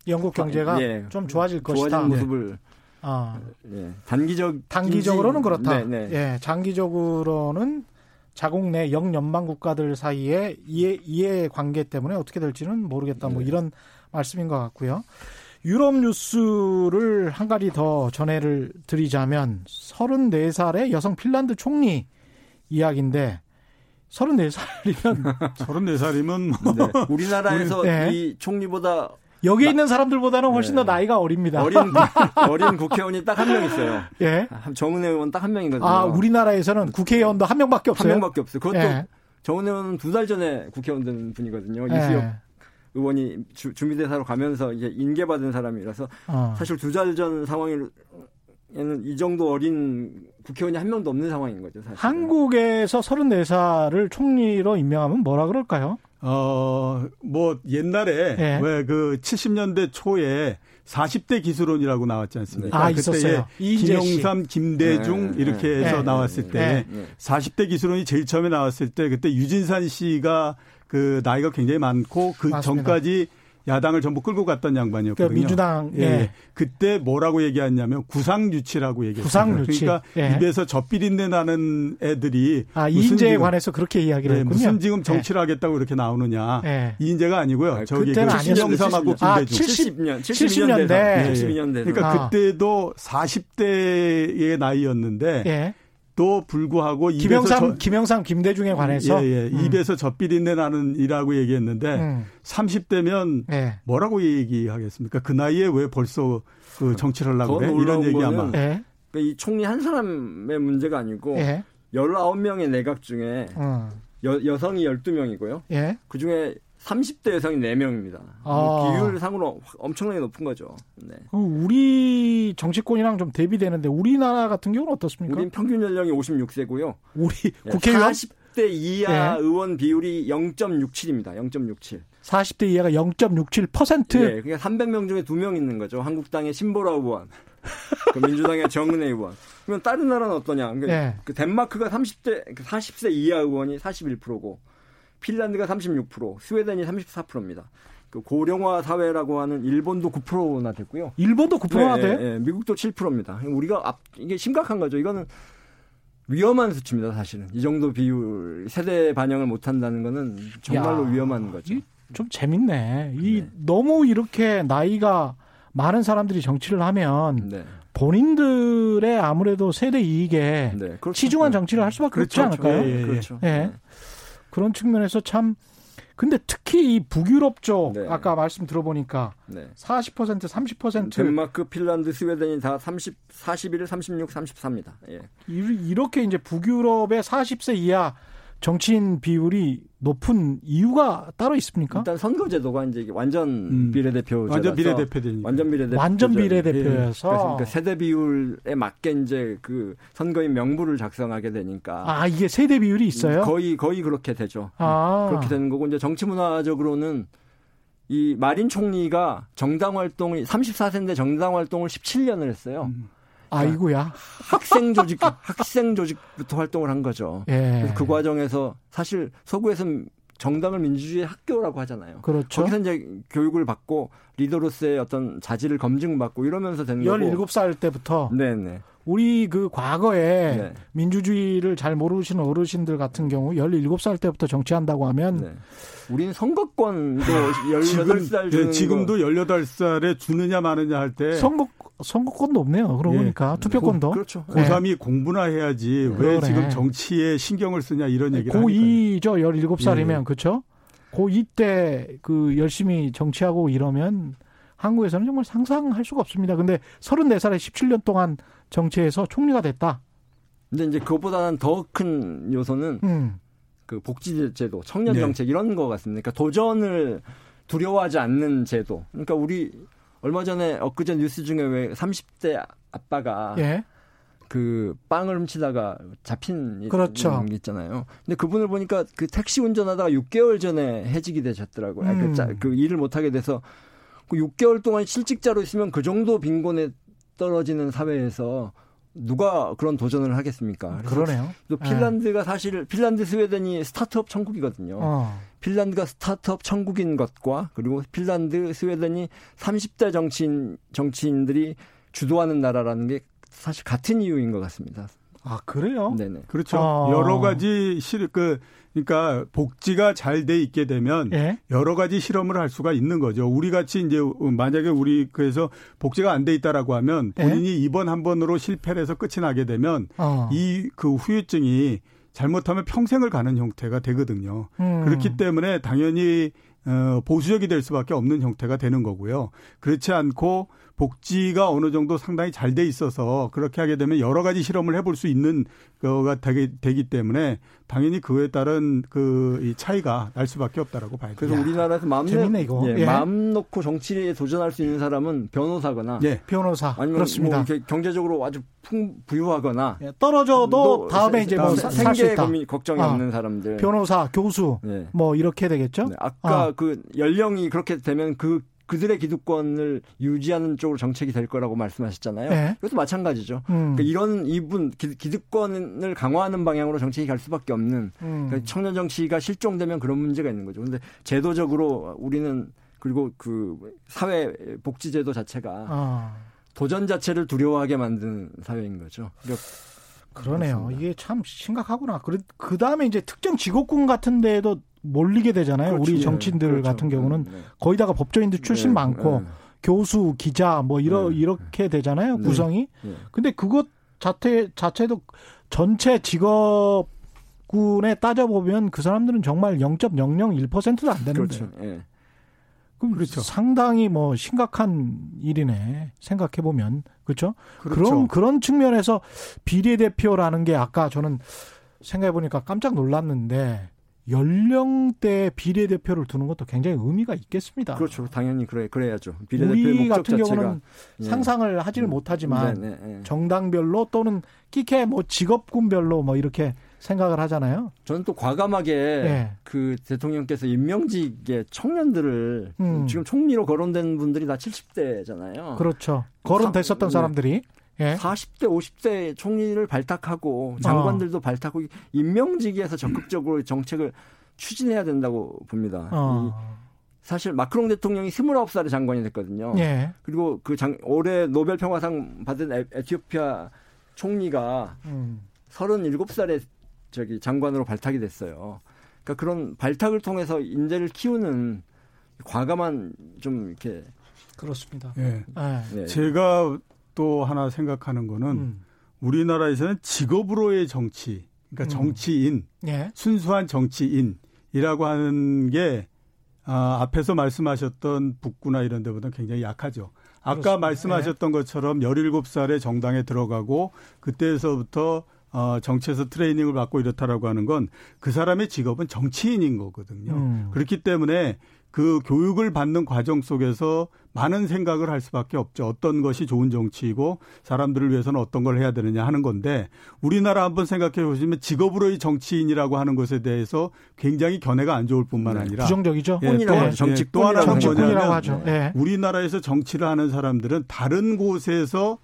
영국 경제가 예, 좀 좋아질 것이다. 좋아진 모습을 네. 아. 예, 단기적 단기적으로는 그렇다. 네, 네. 예, 장기적으로는 자국 내 영연방 국가들 사이에 이해, 이해 관계 때문에 어떻게 될지는 모르겠다. 뭐 네. 이런 말씀인 것 같고요. 유럽 뉴스를 한 가지 더 전해를 드리자면 34살의 여성 핀란드 총리 이야기인데 34살이면 34살이면 뭐 네. 우리나라에서 네. 이 총리보다 여기 에 있는 사람들보다는 훨씬 네. 더 나이가 어립니다. 어린 어린 국회의원이 딱 한 명 있어요. 예. 정은혜 의원 딱 한 명이거든요. 아 우리나라에서는 국회의원도 한 명밖에 없어요. 한 명밖에 없어요. 그것도 예. 정은혜 의원은 두 달 전에 국회의원 된 분이거든요. 예. 이수혁 의원이 주, 준비대사로 가면서 이제 인계받은 사람이라서 어. 사실 두 달 전 상황에는 이 정도 어린 국회의원이 한 명도 없는 상황인 거죠. 사실. 한국에서 34살을 총리로 임명하면 뭐라 그럴까요? 어, 뭐, 옛날에, 네. 왜그 70년대 초에 40대 기술원이라고 나왔지 않습니까? 아, 그때 있었어요. 김영삼, 김대중 네. 이렇게 네. 해서 네. 나왔을 때 40대 기술원이 제일 처음에 나왔을 때 그때 유진산 씨가 그 나이가 굉장히 많고 그 맞습니다. 전까지 야당을 전부 끌고 갔던 양반이었거든요. 그 민주당 예. 예. 그때 뭐라고 얘기했냐면 구상유치라고 얘기했어요. 구상유치. 그러니까 예. 입에서 젖비린내 나는 애들이 아, 이인재에 관해서 그렇게 이야기를 네, 했군요. 무슨 지금 정치를 예. 하겠다고 이렇게 나오느냐. 예. 이인재가 아니고요. 아, 저기 그때는 그 신영삼하고 김대중. 아, 70년 70년대. 72년대. 그러니까 아. 그때도 40대의 나이였는데 또 불구하고 김영삼 저, 김영삼 김대중에 관해서 예, 예. 음. 입에서 젖비린내 나는 이라고 얘기했는데 음. 30대면 예. 뭐라고 얘기하겠습니까? 그 나이에 왜 벌써 그 정치를 하려고 그래? 이런 얘기 아마. 예. 그러니까 이 총리 한 사람의 문제가 아니고 예. 19명의 내각 중에 음. 여, 여성이 12명이고요. 예. 그중에 30대 여성이 4명입니다. 아. 비율상으로 엄청나게 높은 거죠. 네. 우리 정치권이랑 좀 대비되는데 우리나라 같은 경우는 어떻습니까? 우리 평균 연령이 56세고요. 우리 국회의원 40대 이하 네. 의원 비율이 0.67입니다. 0.67. 40대 이하가 0.67%? 네, 그러니까 300명 중에 2명 있는 거죠. 한국당의 신보라 의원, 그 민주당의 정은혜 의원. 그러면 다른 나라는 어떠냐? 그, 네. 그 덴마크가 30대, 40세 그 이하 의원이 41%고 핀란드가 36%, 스웨덴이 34%입니다. 그 고령화 사회라고 하는 일본도 9%나 됐고요. 일본도 9%나 네, 돼? 네, 네, 미국도 7%입니다. 우리가 앞, 이게 심각한 거죠. 이거는 위험한 수치입니다, 사실은. 이 정도 비율, 세대 반영을 못 한다는 거는 정말로 야, 위험한 거죠. 좀 재밌네. 이 네. 너무 이렇게 나이가 많은 사람들이 정치를 하면 네. 본인들의 아무래도 세대 이익에 네. 그렇죠. 치중한 네. 정치를 할 수밖에 그렇죠. 없지 않을까요? 예, 예, 예. 그렇죠. 예. 그런 측면에서 참 근데 특히 이 북유럽 쪽 네. 아까 말씀 들어보니까 네. 40% 30% 덴마크, 핀란드, 스웨덴이 다 30, 41, 36, 34입니다. 예. 이- 이렇게 이제 북유럽의 40세 이하 정치인 비율이 높은 이유가 따로 있습니까? 일단 선거제도가 이제 완전 음. 비례대표 완전 비례대표되니까. 완전 비례대표 완전 그래서 비례대표여서 그 세대 비율에 맞게 이제 그 선거인 명부를 작성하게 되니까 아 이게 세대 비율이 있어요? 거의 거의 그렇게 되죠. 아 그렇게 되는 거고 이제 정치 문화적으로는 이 마린 총리가 정당 활동을 34세인데 정당 활동을 17년을 했어요. 음. 아이고야. 학생 조직 학생 조직부터 활동을 한 거죠. 예. 그래서 그 과정에서 사실 서구에서는 정당을 민주주의 학교라고 하잖아요. 그렇죠. 거기서 이제 교육을 받고 리더로서의 어떤 자질을 검증받고 이러면서 되는 거고. 17살 때부터 네네. 우리 그 과거에 네. 민주주의를 잘 모르시는 어르신들 같은 경우 17살 때부터 정치한다고 하면 네. 우리는 선거권도 지금, 18살 예, 주는 지금도 거. 18살에 주느냐 마느냐 할 때 선거 선거권도 없네요. 그러고 예. 보니까 투표권도 그렇죠. 네. 고3이 공부나 해야지 왜 그러네. 지금 정치에 신경을 쓰냐 이런 얘기를 하니까요. 고2죠. 17살이면 예. 그렇죠? 고2 때 그 열심히 정치하고 이러면 한국에서는 정말 상상할 수가 없습니다. 근데 34살에 17년 동안 정치해서 총리가 됐다. 근데 이제 그것보다는 더 큰 요소는 음. 그 복지 제도, 청년 네. 정책 이런 거 같습니다. 그러니까 도전을 두려워하지 않는 제도. 그러니까 우리 얼마 전에 엊그제 뉴스 중에 왜 30대 아빠가 예. 그 빵을 훔치다가 잡힌 일- 그렇죠. 게 있잖아요. 근데 그분을 보니까 그 택시 운전하다가 6개월 전에 해직이 되셨더라고요. 아, 음. 그, 짜- 그 일을 못 하게 돼서 그 6개월 동안 실직자로 있으면 그 정도 빈곤에 떨어지는 사회에서 누가 그런 도전을 하겠습니까? 그래서 그러네요. 또 핀란드가 사실 핀란드 스웨덴이 스타트업 천국이거든요. 어. 핀란드가 스타트업 천국인 것과 그리고 핀란드 스웨덴이 30대 정치인 정치인들이 주도하는 나라라는 게 사실 같은 이유인 것 같습니다. 아, 그래요? 네네. 그렇죠. 아. 여러 가지 실, 그, 그러니까 복지가 잘 돼 있게 되면 예. 여러 가지 실험을 할 수가 있는 거죠. 우리 같이 이제 만약에 우리 그래서 복지가 안 돼 있다라고 하면 예? 본인이 이번 한 번으로 실패를 해서 끝이 나게 되면 어. 이그 후유증이 잘못하면 평생을 가는 형태가 되거든요. 음. 그렇기 때문에 당연히 어, 보수적이 될 수밖에 없는 형태가 되는 거고요. 그렇지 않고 복지가 어느 정도 상당히 잘 돼 있어서 그렇게 하게 되면 여러 가지 실험을 해볼 수 있는 거가 되기, 되기 때문에 당연히 그에 따른 그이 차이가 날 수밖에 없다라고 봐야 돼요. 그래서 우리나라에서 마음, 재밌네, 이거. 예, 예. 마음 놓고 정치에 도전할 수 있는 사람은 변호사거나 예. 변호사 아니면 그렇습니다. 뭐 이렇게 경제적으로 아주 풍 부유하거나 예, 떨어져도 또 다음에 세- 이제 뭐 생계. 고민 걱정이 아. 없는 사람들. 변호사, 교수 네. 뭐 이렇게 되겠죠? 네, 아까 아. 그 연령이 그렇게 되면 그 그들의 기득권을 유지하는 쪽으로 정책이 될 거라고 말씀하셨잖아요. 네. 그것도 마찬가지죠. 음. 그러니까 이런 이분 기- 기득권을 강화하는 방향으로 정책이 갈 수밖에 없는 음. 그러니까 청년 정치가 실종되면 그런 문제가 있는 거죠. 근데 제도적으로 우리는 그리고 그 사회 복지 제도 자체가 아, 도전 자체를 두려워하게 만드는 사회인 거죠. 그러니까 그러네요. 그렇습니다. 이게 참 심각하구나. 그, 그 다음에 이제 특정 직업군 같은 데에도 몰리게 되잖아요. 그렇죠. 우리 예, 정치인들 그렇죠. 같은 경우는 네, 네. 거의 다가 법조인들 출신 네, 많고 네. 교수, 기자 뭐 이러 네. 이렇게 되잖아요. 네. 구성이. 네. 근데 그것 자체 자체도 전체 직업군에 따져 보면 그 사람들은 정말 0.001%도 안 되는데. 그렇죠. 예. 그럼 그렇죠. 상당히 뭐 심각한 일이네. 생각해 보면. 그렇죠? 그렇죠. 그런 그런 측면에서 비례 대표라는 게 아까 저는 생각해 보니까 깜짝 놀랐는데 연령대 비례대표를 두는 것도 굉장히 의미가 있겠습니다. 그렇죠. 당연히 그래 그래야죠. 비례대표 우리 목적 같은 경우는 예. 상상을 하지를 못하지만 네, 네, 네. 정당별로 또는 끼케 뭐 직업군별로 뭐 이렇게 생각을 하잖아요. 저는 또 과감하게 예. 그 대통령께서 임명직의 청년들을 음. 지금 총리로 거론된 분들이 다 70대잖아요. 그렇죠. 거론됐었던 네. 사람들이 예. 40대, 50대 총리를 발탁하고 장관들도 발탁하고 임명직에서 적극적으로 정책을 추진해야 된다고 봅니다. 어. 사실 마크롱 대통령이 29살에 장관이 됐거든요. 예. 그리고 그 장, 올해 노벨 평화상 받은 에, 에티오피아 총리가 음. 37살에 저기 장관으로 발탁이 됐어요. 그러니까 그런 발탁을 통해서 인재를 키우는 과감한 좀 이렇게 그렇습니다. 예. 네. 제가 또 하나 생각하는 거는 음. 우리나라에서는 직업으로의 정치, 그러니까 음. 정치인, 예. 순수한 정치인이라고 하는 게 아, 앞에서 말씀하셨던 북구나 이런 데보다 굉장히 약하죠. 아까 그렇습니다. 말씀하셨던 것처럼 17살에 정당에 들어가고 그때에서부터 어, 정치에서 트레이닝을 받고 이렇다라고 하는 건 그 사람의 직업은 정치인인 거거든요. 음. 그렇기 때문에 그 교육을 받는 과정 속에서 많은 생각을 할 수밖에 없죠. 어떤 것이 좋은 정치이고 사람들을 위해서는 어떤 걸 해야 되느냐 하는 건데 우리나라 한번 생각해 보시면 직업으로의 정치인이라고 하는 것에 대해서 굉장히 견해가 안 좋을 뿐만 네. 아니라 부정적이죠. 예, 또, 예, 정치 또 하나는 뭐냐면 네. 우리나라에서 정치를 하는 사람들은 다른 곳에서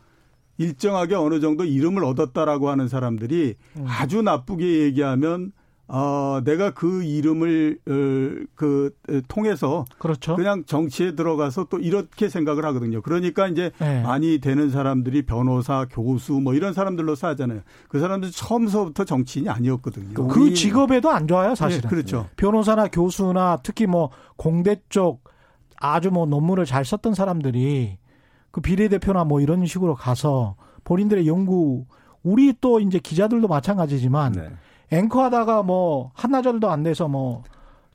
일정하게 어느 정도 이름을 얻었다라고 하는 사람들이 음. 아주 나쁘게 얘기하면 어, 내가 그 이름을 어, 그 통해서 그렇죠. 그냥 정치에 들어가서 또 이렇게 생각을 하거든요. 그러니까 이제 네. 많이 되는 사람들이 변호사, 교수 뭐 이런 사람들로서 하잖아요. 그 사람들 처음서부터 정치인이 아니었거든요. 그 직업에도 안 좋아요, 사실은. 네, 그렇죠. 변호사나 교수나 특히 뭐 공대 쪽 아주 뭐 논문을 잘 썼던 사람들이 그 비례대표나 뭐 이런 식으로 가서 본인들의 연구 우리 또 이제 기자들도 마찬가지지만 네. 앵커 하다가 뭐 한나절도 안 돼서 뭐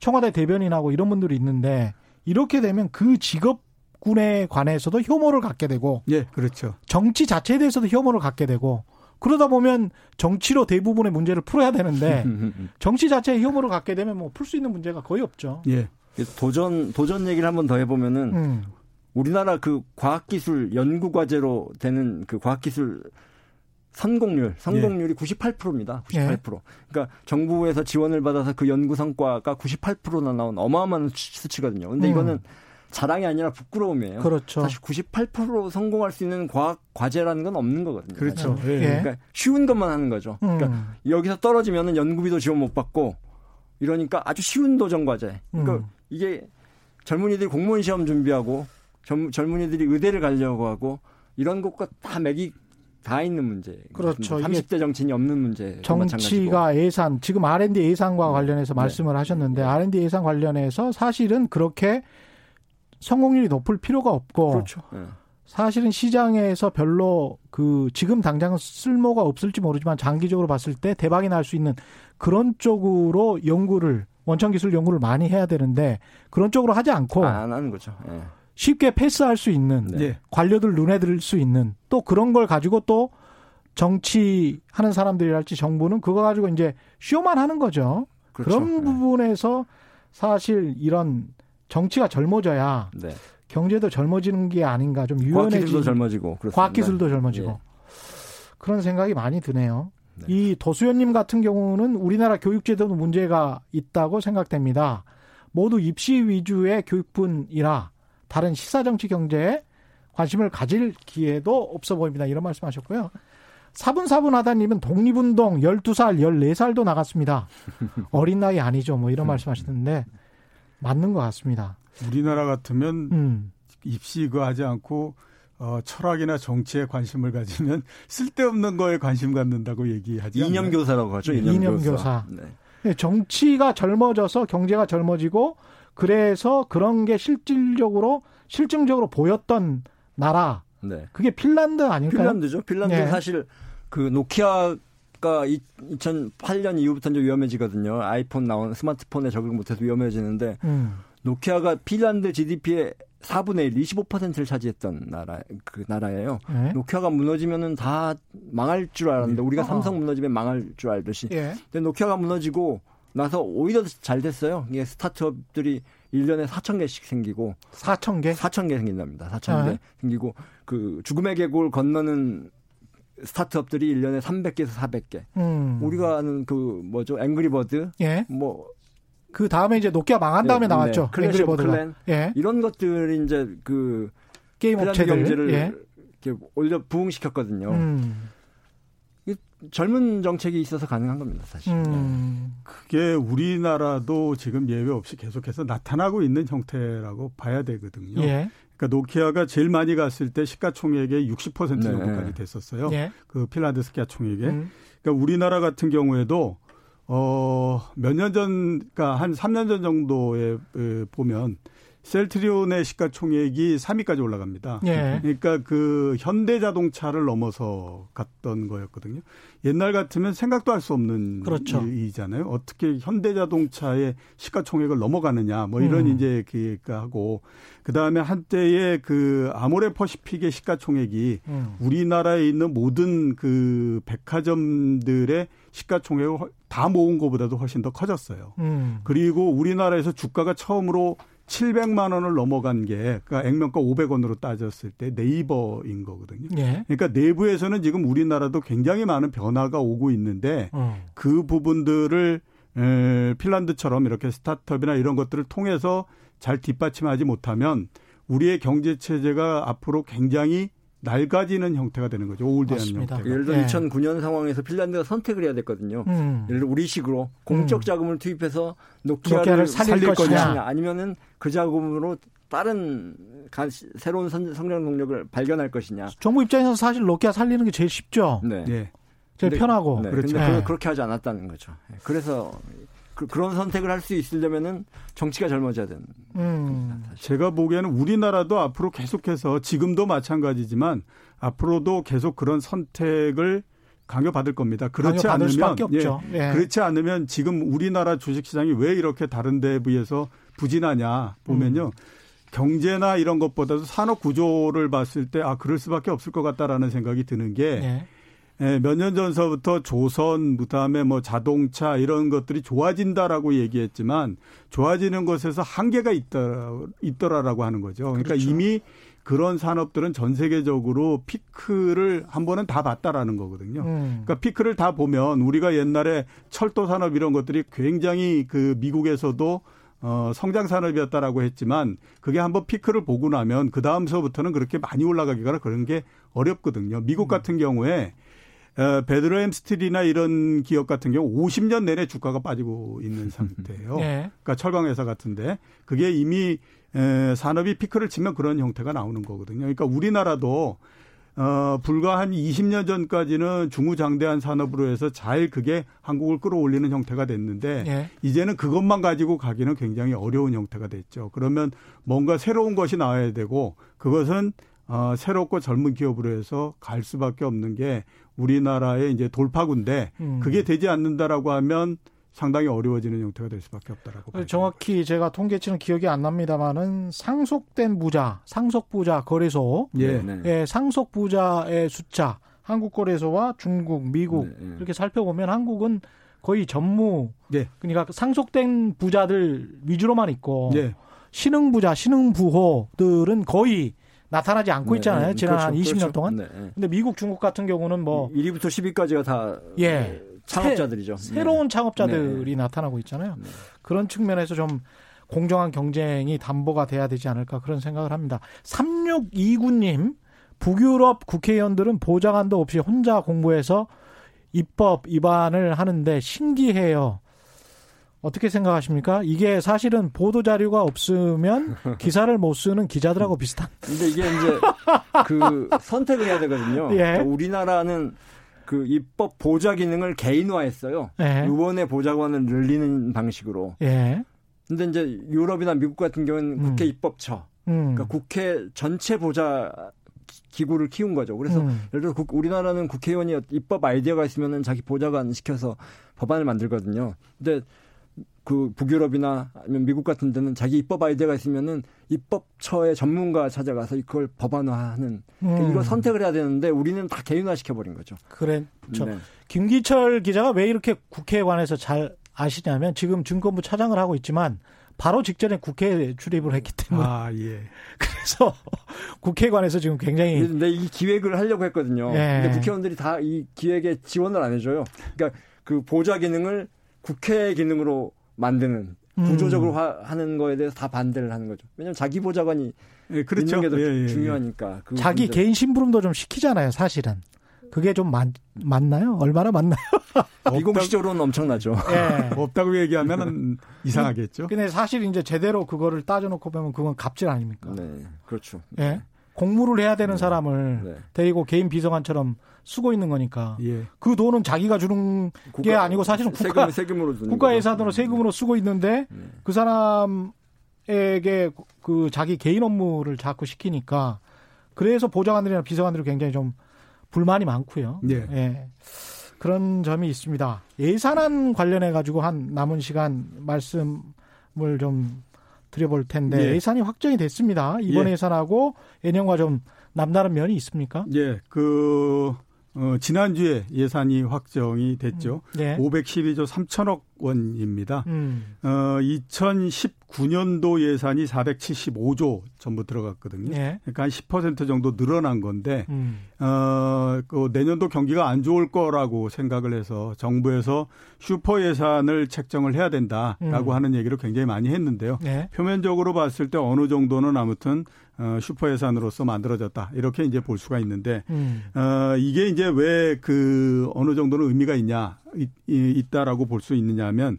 청와대 대변인하고 이런 분들이 있는데 이렇게 되면 그 직업군에 관해서도 혐오를 갖게 되고 예, 그렇죠. 정치 자체에 대해서도 혐오를 갖게 되고 그러다 보면 정치로 대부분의 문제를 풀어야 되는데 정치 자체에 혐오를 갖게 되면 뭐 풀 수 있는 문제가 거의 없죠. 예. 도전 도전 얘기를 한번 더 해보면은 음. 우리나라 그 과학기술 연구 과제로 되는 그 과학기술 성공률, 성공률이 예. 98%입니다. 98%. 예. 그러니까 정부에서 지원을 받아서 그 연구 성과가 98%나 나온 어마어마한 수치거든요. 근데 음. 이거는 자랑이 아니라 부끄러움이에요. 그렇죠. 사실 98% 성공할 수 있는 과학 과제라는 건 없는 거거든요. 그렇죠. 예. 그러니까 쉬운 것만 하는 거죠. 그러니까 음. 여기서 떨어지면은 연구비도 지원 못 받고 이러니까 아주 쉬운 도전 과제. 그러니까 음. 이게 젊은이들이 공무원 시험 준비하고 젊은이들이 의대를 가려고 하고 이런 것과 다 맥이 다 있는 문제. 그렇죠. 30대 정치인이 없는 문제. 정치가. 예산, 지금 R&D 예산과 네. 관련해서 네. 말씀을 하셨는데 네. R&D 예산 관련해서 사실은 그렇게 성공률이 높을 필요가 없고 그렇죠. 네. 사실은 시장에서 별로 그 지금 당장은 쓸모가 없을지 모르지만 장기적으로 봤을 때 대박이 날 수 있는 그런 쪽으로 연구를 원천 기술 연구를 많이 해야 되는데 그런 쪽으로 하지 않고 아, 안 하는 거죠. 네. 쉽게 패스할 수 있는 네. 관료들 눈에 들 수 있는 또 그런 걸 가지고 또 정치하는 사람들이랄지 정부는 그거 가지고 이제 쇼만 하는 거죠. 그렇죠. 그런 네. 부분에서 사실 이런 정치가 젊어져야 네. 경제도 젊어지는 게 아닌가 좀 유연해지고 과학기술도 젊어지고 과학기술도 젊어지고 네. 그런 생각이 많이 드네요. 네. 이 도수연님 같은 경우는 우리나라 교육제도도 문제가 있다고 생각됩니다. 모두 입시 위주의 교육분이라 다른 시사 정치 경제에 관심을 가질 기회도 없어 보입니다. 이런 말씀 하셨고요. 사분사분하다님은 독립운동 12살, 14살도 나갔습니다. 어린 나이 아니죠. 뭐 이런 말씀 하시는데 맞는 것 같습니다. 우리나라 같으면 음. 입시 그 하지 않고 어, 철학이나 정치에 관심을 가지면 쓸데없는 거에 관심 갖는다고 얘기하지 이념 교사라고 하죠. 이념, 이념 교사. 네. 네. 정치가 젊어져서 경제가 젊어지고 그래서 그런 게 실질적으로 실증적으로 보였던 나라. 네. 그게 핀란드 아닐까요? 핀란드죠. 핀란드 네. 사실 그 노키아 가 2008년 이후부터 이제 위험해지거든요. 아이폰 나온 스마트폰에 적응 못해서 위험해지는데 음. 노키아가 핀란드 GDP의 4분의 1, 25%를 차지했던 나라 그 나라예요. 네. 노키아가 무너지면은 다 망할 줄 알았는데 우리가 어. 삼성 무너지면 망할 줄 알듯이. 예. 근데 노키아가 무너지고 나서 오히려 잘 됐어요. 이게 스타트업들이 1년에 4천 개씩 생기고 4천 개? 4천 개 생긴답니다. 4천 개 네. 생기고 그 죽음의 계곡을 건너는 스타트업들이 1년에 300개에서 400개. 음. 우리가 아는 그 뭐죠? 앵그리버드 예. 뭐그 다음에 이제 노키아 망한 다음에 네, 나왔죠. 네. 앵그리버드가. 예. 이런 것들이 이제 그 게임 업체들 경제를 예. 이렇게 올려 부흥시켰거든요. 음. 젊은 정책이 있어서 가능한 겁니다, 사실. 음. 그게 우리나라도 지금 예외 없이 계속해서 나타나고 있는 형태라고 봐야 되거든요. 예. 그러니까 노키아가 제일 많이 갔을 때 시가총액의 60% 네. 정도까지 됐었어요. 예. 그 핀란드 시가총액에. 음. 그러니까 우리나라 같은 경우에도 어, 몇 년 전, 그러니까 한 3년 전 정도에 보면 셀트리온의 시가총액이 3위까지 올라갑니다. 예. 그러니까 그 현대자동차를 넘어서 갔던 거였거든요. 옛날 같으면 생각도 할 수 없는 그렇죠. 일이잖아요. 어떻게 현대자동차의 시가총액을 넘어가느냐, 뭐 이런 음. 이제 그하고 그 다음에 한때의 그 아모레 퍼시픽의 시가총액이 음. 우리나라에 있는 모든 그 백화점들의 시가총액을 다 모은 것보다도 훨씬 더 커졌어요. 음. 그리고 우리나라에서 주가가 처음으로 700만 원을 넘어간 게 그러니까 액면가 500원으로 따졌을 때 네이버인 거거든요. 예. 그러니까 내부에서는 지금 우리나라도 굉장히 많은 변화가 오고 있는데 음. 그 부분들을 에, 핀란드처럼 이렇게 스타트업이나 이런 것들을 통해서 잘 뒷받침하지 못하면 우리의 경제 체제가 앞으로 굉장히 낡아지는 형태가 되는 거죠. 올드한 형태가. 예를 들어 네. 2009년 상황에서 핀란드가 선택을 해야 됐거든요. 음. 예를 들어 우리식으로 공적 음. 자금을 투입해서 노키아를, 노키아를 살릴, 살릴 것이냐. 것이냐 아니면은 그 자금으로 다른 새로운 성장 동력을 발견할 것이냐. 정부 입장에서 사실 노키아 살리는 게 제일 쉽죠. 네. 네. 제일 근데, 편하고. 네. 그렇죠. 네. 그렇게 하지 않았다는 거죠. 그래서 그, 런 선택을 할 수 있으려면은 정치가 젊어져야 되는. 음. 제가 보기에는 우리나라도 앞으로 계속해서 지금도 마찬가지지만 앞으로도 계속 그런 선택을 강요받을 겁니다. 그렇지 않으면 예, 예. 그렇지 않으면 지금 우리나라 주식 시장이 왜 이렇게 다른 데에 비해서 부진하냐 보면요. 음. 경제나 이런 것보다도 산업 구조를 봤을 때 아 그럴 수밖에 없을 것 같다라는 생각이 드는 게 예. 예, 몇 년 전서부터 조선, 그다음에 뭐 자동차 이런 것들이 좋아진다라고 얘기했지만 좋아지는 것에서 한계가 있다, 있더라라고 하는 거죠. 그러니까 그렇죠. 이미 그런 산업들은 전 세계적으로 피크를 한 번은 다 봤다라는 거거든요. 음. 그러니까 피크를 다 보면 우리가 옛날에 철도 산업 이런 것들이 굉장히 그 미국에서도 어, 성장 산업이었다라고 했지만 그게 한번 피크를 보고 나면 그 다음서부터는 그렇게 많이 올라가기가 그런 게 어렵거든요. 미국 음. 같은 경우에 어, 베드로햄 스틸이나 이런 기업 같은 경우 50년 내내 주가가 빠지고 있는 상태예요. 네. 그러니까 철강 회사 같은데 그게 이미 에, 산업이 피크를 치면 그런 형태가 나오는 거거든요. 그러니까 우리나라도 어, 불과 한 20년 전까지는 중후장대한 산업으로 해서 잘 그게 한국을 끌어올리는 형태가 됐는데 예. 이제는 그것만 가지고 가기는 굉장히 어려운 형태가 됐죠. 그러면 뭔가 새로운 것이 나와야 되고 그것은 어, 새롭고 젊은 기업으로 해서 갈 수밖에 없는 게 우리나라의 이제 돌파구인데 음. 그게 되지 않는다라고 하면 상당히 어려워지는 형태가 될 수밖에 없다라고. 정확히 제가 통계치는 기억이 안 납니다만은 상속된 부자, 상속 부자 거래소, 예, 네. 예 상속 부자의 숫자, 한국 거래소와 중국, 미국 네, 네. 이렇게 살펴보면 한국은 거의 전무, 예. 그러니까 상속된 부자들 위주로만 있고 예. 신흥 부자, 신흥 부호들은 거의 나타나지 않고 네, 있잖아요. 네, 지난 그렇죠, 20년 그렇죠. 동안. 네, 네. 근데 미국, 중국 같은 경우는 뭐 1위부터 10위까지가 다 예. 창업자들이죠. 새, 로운 네. 창업자들이 네. 나타나고 있잖아요. 그런 측면에서 좀 공정한 경쟁이 담보가 돼야 되지 않을까 그런 생각을 합니다. 3629님, 북유럽 국회의원들은 보좌관도 없이 혼자 공부해서 입법 위반을 하는데 신기해요. 어떻게 생각하십니까? 이게 사실은 보도 자료가 없으면 기사를 못 쓰는 기자들하고 비슷한. 근데 이게 이제 그 선택을 해야 되거든요. 예. 그러니까 우리나라는 그 입법 보좌 기능을 개인화했어요. 예. 의원의 보좌관을 늘리는 방식으로. 예. 근데 이제 유럽이나 미국 같은 경우는 음. 국회 입법처. 음. 그러니까 국회 전체 보좌 기구를 키운 거죠. 그래서 음. 예를 들어 우리나라는 국회의원이 입법 아이디어가 있으면은 자기 보좌관 시켜서 법안을 만들거든요. 근데 그 북유럽이나 아니면 미국 같은 데는 자기 입법 아이디어가 있으면은 입법처의 전문가 찾아가서 이걸 법안화하는 그러니까 음. 이걸 선택을 해야 되는데 우리는 다 개인화 시켜버린 거죠. 그래. 네. 김기철 기자가 왜 이렇게 국회에 관해서 잘 아시냐면 지금 증권부 차장을 하고 있지만 바로 직전에 국회에 출입을 했기 때문에. 아, 예. 그래서 국회에 관해서 지금 굉장히. 근데 이 기획을 하려고 했거든요. 예. 근데 국회의원들이 다 이 기획에 지원을 안 해줘요. 그러니까 그 보좌 기능을 국회 기능으로 만드는 음. 구조적으로 음. 하는 거에 대해서 다 반대를 하는 거죠. 왜냐하면 자기 보좌관이 예, 그렇죠. 있는 게더 예, 예, 예, 중요하니까. 그 자기 문제. 개인 심부름도 좀 시키잖아요, 사실은. 그게 좀 많, 맞나요? 얼마나 맞나요? 비공식적으로는 엄청나죠. 예. 없다고 얘기하면은 이상하겠죠. 근데 사실 이제 제대로 그거를 따져놓고 보면 그건 갑질 아닙니까? 네, 그렇죠. 예. 공무를 해야 되는 네. 사람을 네. 데리고 개인 비서관처럼 쓰고 있는 거니까 예. 그 돈은 자기가 주는 국가, 게 아니고 사실은 국가 세금, 으로 국가 예산으로 세금으로 쓰고 있는데 네. 그 사람에게 그 자기 개인 업무를 자꾸 시키니까 그래서 보좌관들이나 비서관들이 굉장히 좀 불만이 많고요. 예. 예. 그런 점이 있습니다. 예산안 관련해 가지고 한 남은 시간 말씀을 좀 드려볼 텐데 예. 산이 확정이 됐습니다. 이번 예. 예산하고 예년과 좀 남다른 면이 있습니까? 예, 그 어, 지난주에 예산이 확정이 됐죠. 음. 네. 512조 3천억 원입니다. 음. 어, 2019년도 예산이 475조 전부 들어갔거든요. 네. 그러니까 한 10% 정도 늘어난 건데, 음. 어, 그 내년도 경기가 안 좋을 거라고 생각을 해서 정부에서 슈퍼 예산을 책정을 해야 된다라고 음. 하는 얘기를 굉장히 많이 했는데요. 네. 표면적으로 봤을 때 어느 정도는 아무튼 어, 슈퍼 예산으로서 만들어졌다 이렇게 이제 볼 수가 있는데 음. 어, 이게 이제 왜 그 어느 정도는 의미가 있냐 있, 있다라고 볼 수 있느냐하면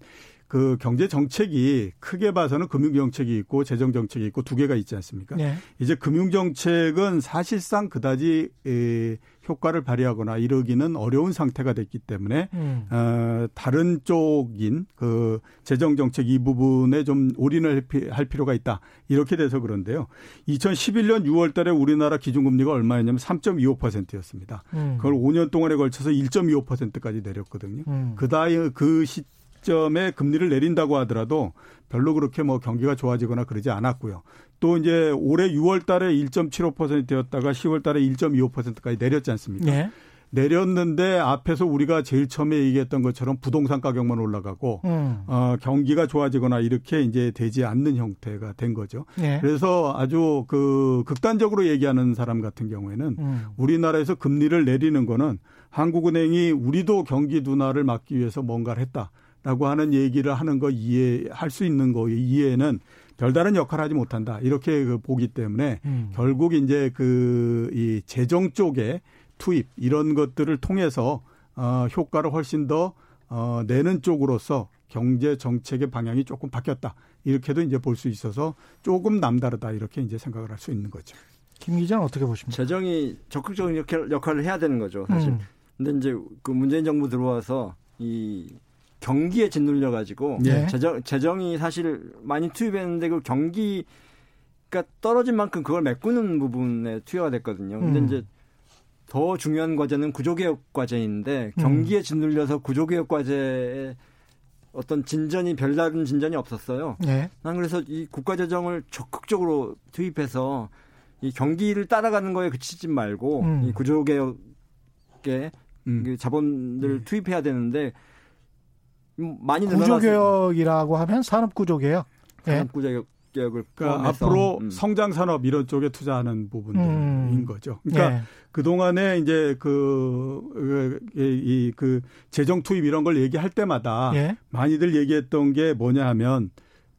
그 경제 정책이 크게 봐서는 금융 정책이 있고 재정 정책이 있고 두 개가 있지 않습니까? 네. 이제 금융 정책은 사실상 그다지 에, 효과를 발휘하거나 이러기는 어려운 상태가 됐기 때문에 음. 어, 다른 쪽인 그 재정 정책 이 부분에 좀 올인을 할 필요가 있다 이렇게 돼서 그런데요. 2011년 6월달에 우리나라 기준금리가 얼마였냐면 3.25%였습니다. 음. 그걸 5년 동안에 걸쳐서 1.25%까지 내렸거든요. 음. 그다이 그 시, 시점에 금리를 내린다고 하더라도 별로 그렇게 뭐 경기가 좋아지거나 그러지 않았고요. 또 이제 올해 6월 달에 1.75%였다가 10월 달에 1.25%까지 내렸지 않습니까? 네. 내렸는데 앞에서 우리가 제일 처음에 얘기했던 것처럼 부동산 가격만 올라가고 음. 어, 경기가 좋아지거나 이렇게 이제 되지 않는 형태가 된 거죠. 네. 그래서 아주 그 극단적으로 얘기하는 사람 같은 경우에는 음. 우리나라에서 금리를 내리는 거는 한국은행이 우리도 경기 둔화를 막기 위해서 뭔가를 했다. 라고 하는 얘기를 하는 거 이해할 수 있는 거 이해는 별다른 역할을 하지 못한다. 이렇게 그 보기 때문에 음. 결국 이제 그 이 재정 쪽에 투입 이런 것들을 통해서 어 효과를 훨씬 더 어, 내는 쪽으로서 경제 정책의 방향이 조금 바뀌었다. 이렇게도 이제 볼 수 있어서 조금 남다르다. 이렇게 이제 생각을 할 수 있는 거죠. 김 기자는 어떻게 보십니까? 재정이 적극적인 역할 을 해야 되는 거죠. 사실. 음. 근데 이제 그 문재인 정부 들어와서 이 경기에 짓눌려 가지고 예. 재정 재정이 사실 많이 투입했는데 그 경기가 떨어진 만큼 그걸 메꾸는 부분에 투여가 됐거든요. 근데 음. 이제 더 중요한 과제는 구조개혁 과제인데 음. 경기에 짓눌려서 구조개혁 과제에 어떤 진전이 별다른 진전이 없었어요. 네. 난 그래서 이 국가 재정을 적극적으로 투입해서 이 경기를 따라가는 거에 그치지 말고 음. 이 구조개혁에 음. 그 자본을 네. 투입해야 되는데 많이 구조개혁이라고 하면 산업구조개혁. 예. 산업구조개혁. 을 그러니까 앞으로 음. 성장 산업 이런 쪽에 투자하는 부분들인 음. 거죠. 그러니까 예. 그 동안에 이제 그 이그 그 재정 투입 이런 걸 얘기할 때마다 예. 많이들 얘기했던 게 뭐냐 하면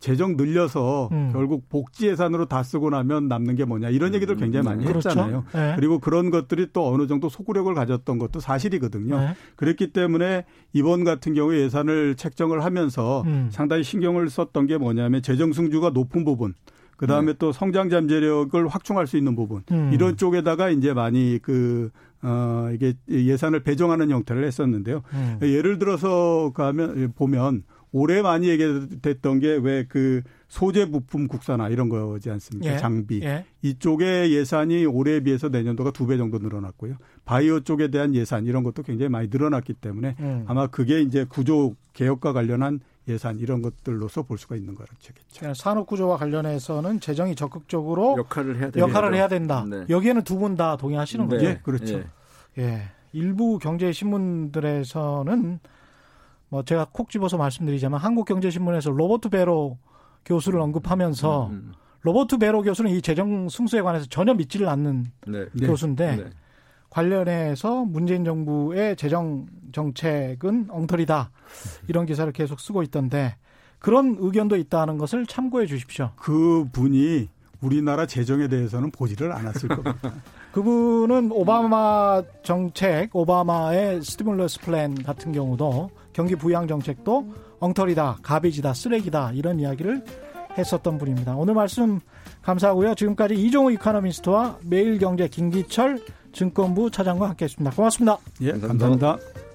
재정 늘려서 음. 결국 복지 예산으로 다 쓰고 나면 남는 게 뭐냐 이런 얘기들 굉장히 많이 그렇죠. 했잖아요. 네. 그리고 그런 것들이 또 어느 정도 소구력을 가졌던 것도 사실이거든요. 네. 그랬기 때문에 이번 같은 경우에 예산을 책정을 하면서 음. 상당히 신경을 썼던 게 뭐냐면 재정 승주가 높은 부분 그 다음에 네. 또 성장 잠재력을 확충할 수 있는 부분 음. 이런 쪽에다가 이제 많이 그 어, 이게 예산을 배정하는 형태를 했었는데요. 음. 예를 들어서 가면 보면 올해 많이 얘기됐던 게 왜 그 소재 부품 국산화 이런 거지 않습니까? 예. 장비. 예. 이쪽에 예산이 올해에 비해서 내년도가 두 배 정도 늘어났고요. 바이오 쪽에 대한 예산 이런 것도 굉장히 많이 늘어났기 때문에 음. 아마 그게 이제 구조 개혁과 관련한 예산 이런 것들로서 볼 수가 있는 거겠죠. 산업 구조와 관련해서는 재정이 적극적으로 역할을 해야, 역할을 해야 된다. 네. 여기에는 두 분 다 동의하시는 네. 거죠. 예, 그렇죠. 예. 예. 일부 경제 신문들에서는 뭐 제가 콕 집어서 말씀드리자면 한국경제신문에서 로버트 베로 교수를 언급하면서 음, 음. 로버트 베로 교수는 이 재정 승수에 관해서 전혀 믿지를 않는 네. 교수인데 네. 관련해서 문재인 정부의 재정 정책은 엉터리다 이런 기사를 계속 쓰고 있던데 그런 의견도 있다는 것을 참고해 주십시오. 그 분이 우리나라 재정에 대해서는 보지를 않았을 겁니다. 그분은 오바마 정책, 오바마의 stimulus plan 같은 경우도 경기 부양 정책도 엉터리다, garbage다, 쓰레기다 이런 이야기를 했었던 분입니다. 오늘 말씀 감사하고요. 지금까지 이종우 이카노미스트와 매일경제 김기철 증권부 차장과 함께했습니다. 고맙습니다. 예, 감사합니다. 감사합니다.